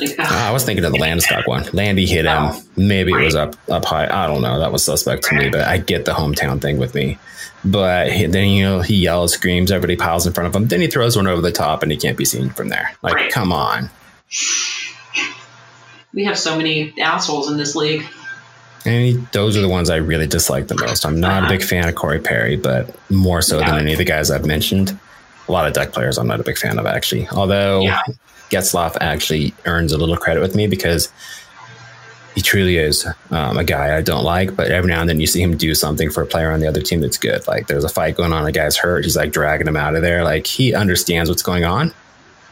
Like, ugh. Ah, I was thinking of the Landeskog one. Landy hit him. Oh. Maybe it was up up high. I don't know. That was suspect to me, but I get the hometown thing with me. But then you know he yells, screams, everybody piles in front of him. Then he throws one over the top, and he can't be seen from there. Like, Right. come on. we have so many assholes in this league. And he, those are the ones I really dislike the most. I'm not a big fan of Corey Perry, but more so than any of the guys I've mentioned. A lot of Duck players I'm not a big fan of actually. Although Yeah. Getzlaf actually earns a little credit with me because he truly is um, a guy I don't like, but every now and then you see him do something for a player on the other team that's good. Like there's a fight going on, a guy's hurt, he's like dragging him out of there. Like he understands what's going on.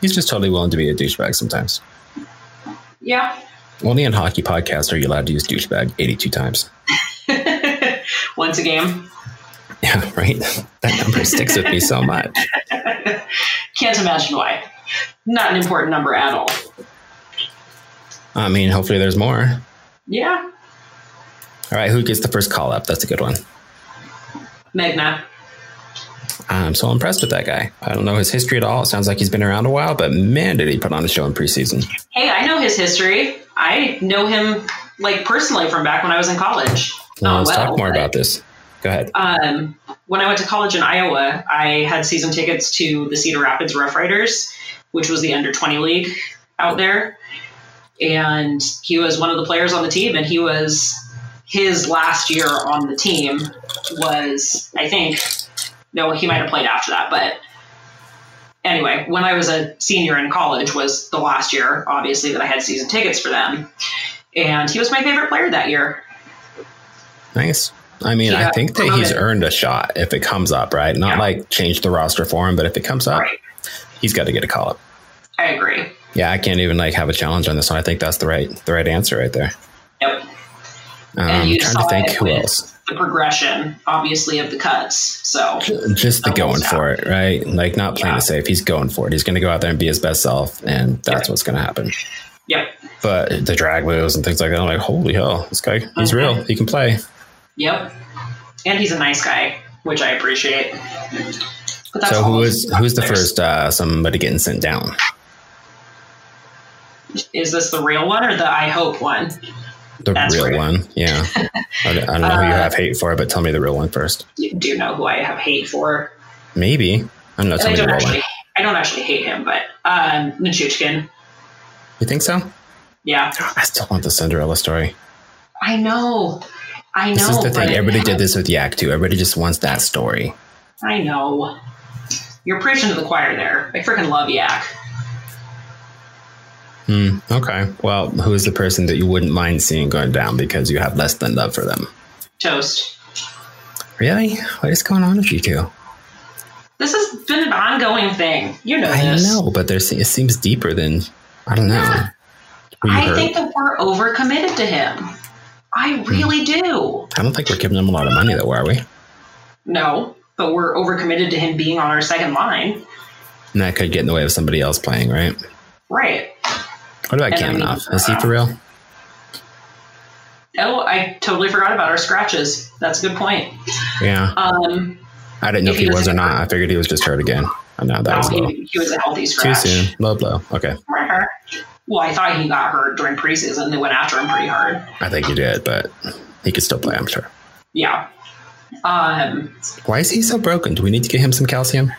He's just totally willing to be a douchebag sometimes. Yeah. Only in hockey podcasts are you allowed to use douchebag 82 times. [LAUGHS] [LAUGHS] Once a game. Yeah, right. [LAUGHS] That number sticks with me so much. [LAUGHS] Can't imagine why. Not an important number at all. I mean, hopefully there's more. Yeah. All right, who gets the first call up? That's a good one. Megna. I'm so impressed with that guy. I don't know his history at all. It sounds like he's been around a while, but man, did he put on a show in preseason. Hey, I know his history. I know him like personally from back when I was in college. Let's well, talk more but- about this. Go ahead. um, when I went to college in Iowa, I had season tickets to the Cedar Rapids Rough Riders, which was the under 20 league out there. And he was one of the players on the team, and he was his last year on the team was, I think, no, he might have played after that, but anyway, when I was a senior in college was the last year, obviously, that I had season tickets for them. And he was my favorite player that year. Nice. I mean, I think that he's promoted. earned a shot if it comes up, right? Not Yeah. like change the roster for him, but if it comes up, Right. he's got to get a call up. I agree. Yeah, I can't even like have a challenge on this one. I think that's the right the right answer right there. Yep. Um, And you trying to think who else. The progression, obviously, of the cuts. So Just the going for it, right? Like not playing Yeah. it safe. He's going for it. He's going to go out there and be his best self, and that's Yeah. what's going to happen. Yep. But the drag moves and things like that, I'm like, holy hell, this guy, he's Mhm. real. He can play. Yep. And he's a nice guy, which I appreciate. But So who is who's the first uh, somebody getting sent down? Is this the real one or the I hope one? The That's real right. one, [LAUGHS] yeah. I, don't- I don't know who you have hate for, but tell me the real one first. You do know who I have hate for. Maybe I don't know. And Tell I me the real actually one. I don't actually hate him, but um Nichushkin. You think so? Yeah. [GASPS] I still want the Cinderella story. I know. I know. This is the thing. Everybody did this with Yak too. Everybody just wants that story. I know. You're preaching to the choir there. I freaking love Yak. Hmm. Okay. Well, who is the person that you wouldn't mind seeing going down because you have less than love for them? Jost. Really? What is going on with you two? This has been an ongoing thing. You know this. I this. know, but there's it seems deeper than I don't know. You I hurt? think that we're overcommitted to him. I really do. I don't think we're giving him a lot of money, though, are we? No, but we're overcommitted to him being on our second line. And that could get in the way of somebody else playing, right? Right. What about And I mean, Is he for real? Oh, I totally forgot about our scratches. That's a good point. Yeah. Um, I didn't know if he was or doesn't- I figured he was just hurt again. I know that was no, low. he, he was a healthy scratch. Too soon. Low blow. Okay. Well, I thought he got hurt during preseason. They went after him pretty hard. I think he did, but he could still play, I'm sure. Yeah. Um, Why is he so broken? Do we need to get him some calcium?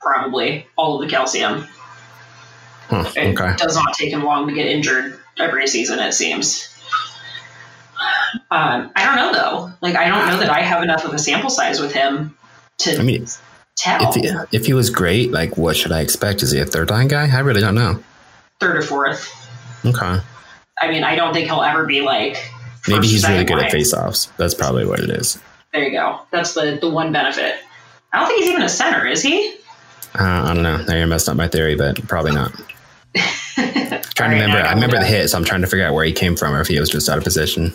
probably all of the calcium. Huh, It okay. does not take him long to get injured every season, it seems. Um, I don't know though. Like, I don't know that I have enough of a sample size with him to I mean, tell. if he, if he was great, like, what should I expect? Is he a third line guy? I really don't know. Third or fourth. Okay. I mean, I don't think he'll ever be like. Maybe he's really good at line. face-offs. That's probably what it is. There you go. That's the the one benefit. I don't think he's even a center, is he? Uh, I don't know. Now you're messing up my theory, but probably not. [LAUGHS] trying to right, remember. I I remember know. the hit, so I'm trying to figure out where he came from, or if he was just out of position.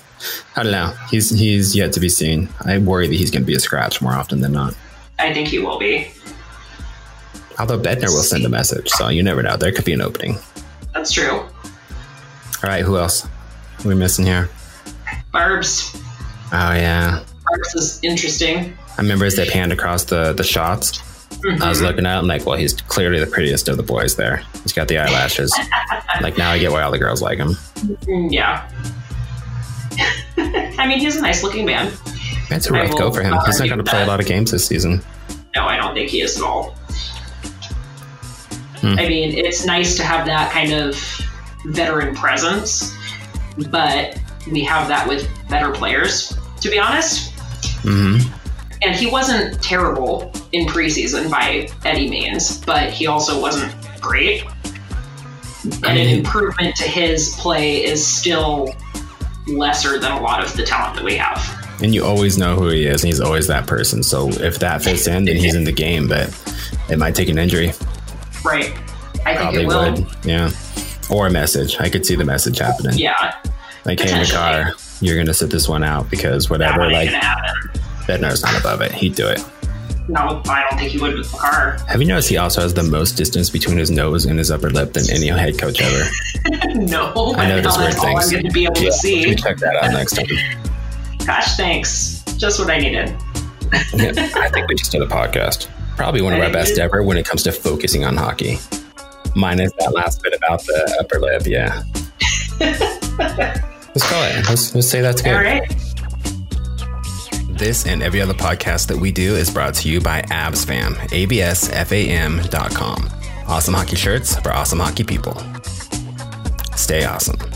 I don't know. He's he's yet to be seen. I worry that he's going to be a scratch more often than not. I think he will be. Although Bednar will send a message, so you never know. There could be an opening. That's true. All right, who else? Are we missing here? Barb's Oh yeah, Barb's is interesting. I remember as they panned across the the shots. I was looking at him like, well, he's clearly the prettiest of the boys there. He's got the eyelashes. [LAUGHS] like now I get why all the girls like him. Mm, Yeah. [LAUGHS] I mean, he's a nice looking man. It's a rough go for him. He's not going to play a lot of games this season. No, I don't think he is at all. Hmm. I mean, it's nice to have that kind of veteran presence, but we have that with better players, to be honest. hmm And he wasn't terrible in preseason by any means, but he also wasn't great. And an mean- improvement to his play is still lesser than a lot of the talent that we have. And you always know who he is, and he's always that person. So if that fits in, then he's in the game. But it might take an injury. Right. I think Probably it will. would. Yeah. Or a message. I could see the message happening. Yeah. Like, hey, car, you're going to sit this one out because whatever. Like. Bednar's not above it. He'd do it. No, I don't think he would with Makar. Have you noticed he also has the most distance between his nose and his upper lip than any head coach ever? [LAUGHS] no, I know now weird things. I'm going to be able to You see. check that out next time. Gosh, thanks. Just what I needed. Yeah, I think we just did a podcast. Probably one of our best ever when it comes to focusing on hockey. Minus that last bit about the upper lip, yeah. [LAUGHS] let's call it. Let's, let's say that's good. All right. This and every other podcast that we do is brought to you by AvsFam, avsfam.com. Awesome hockey shirts for awesome hockey people. Stay awesome.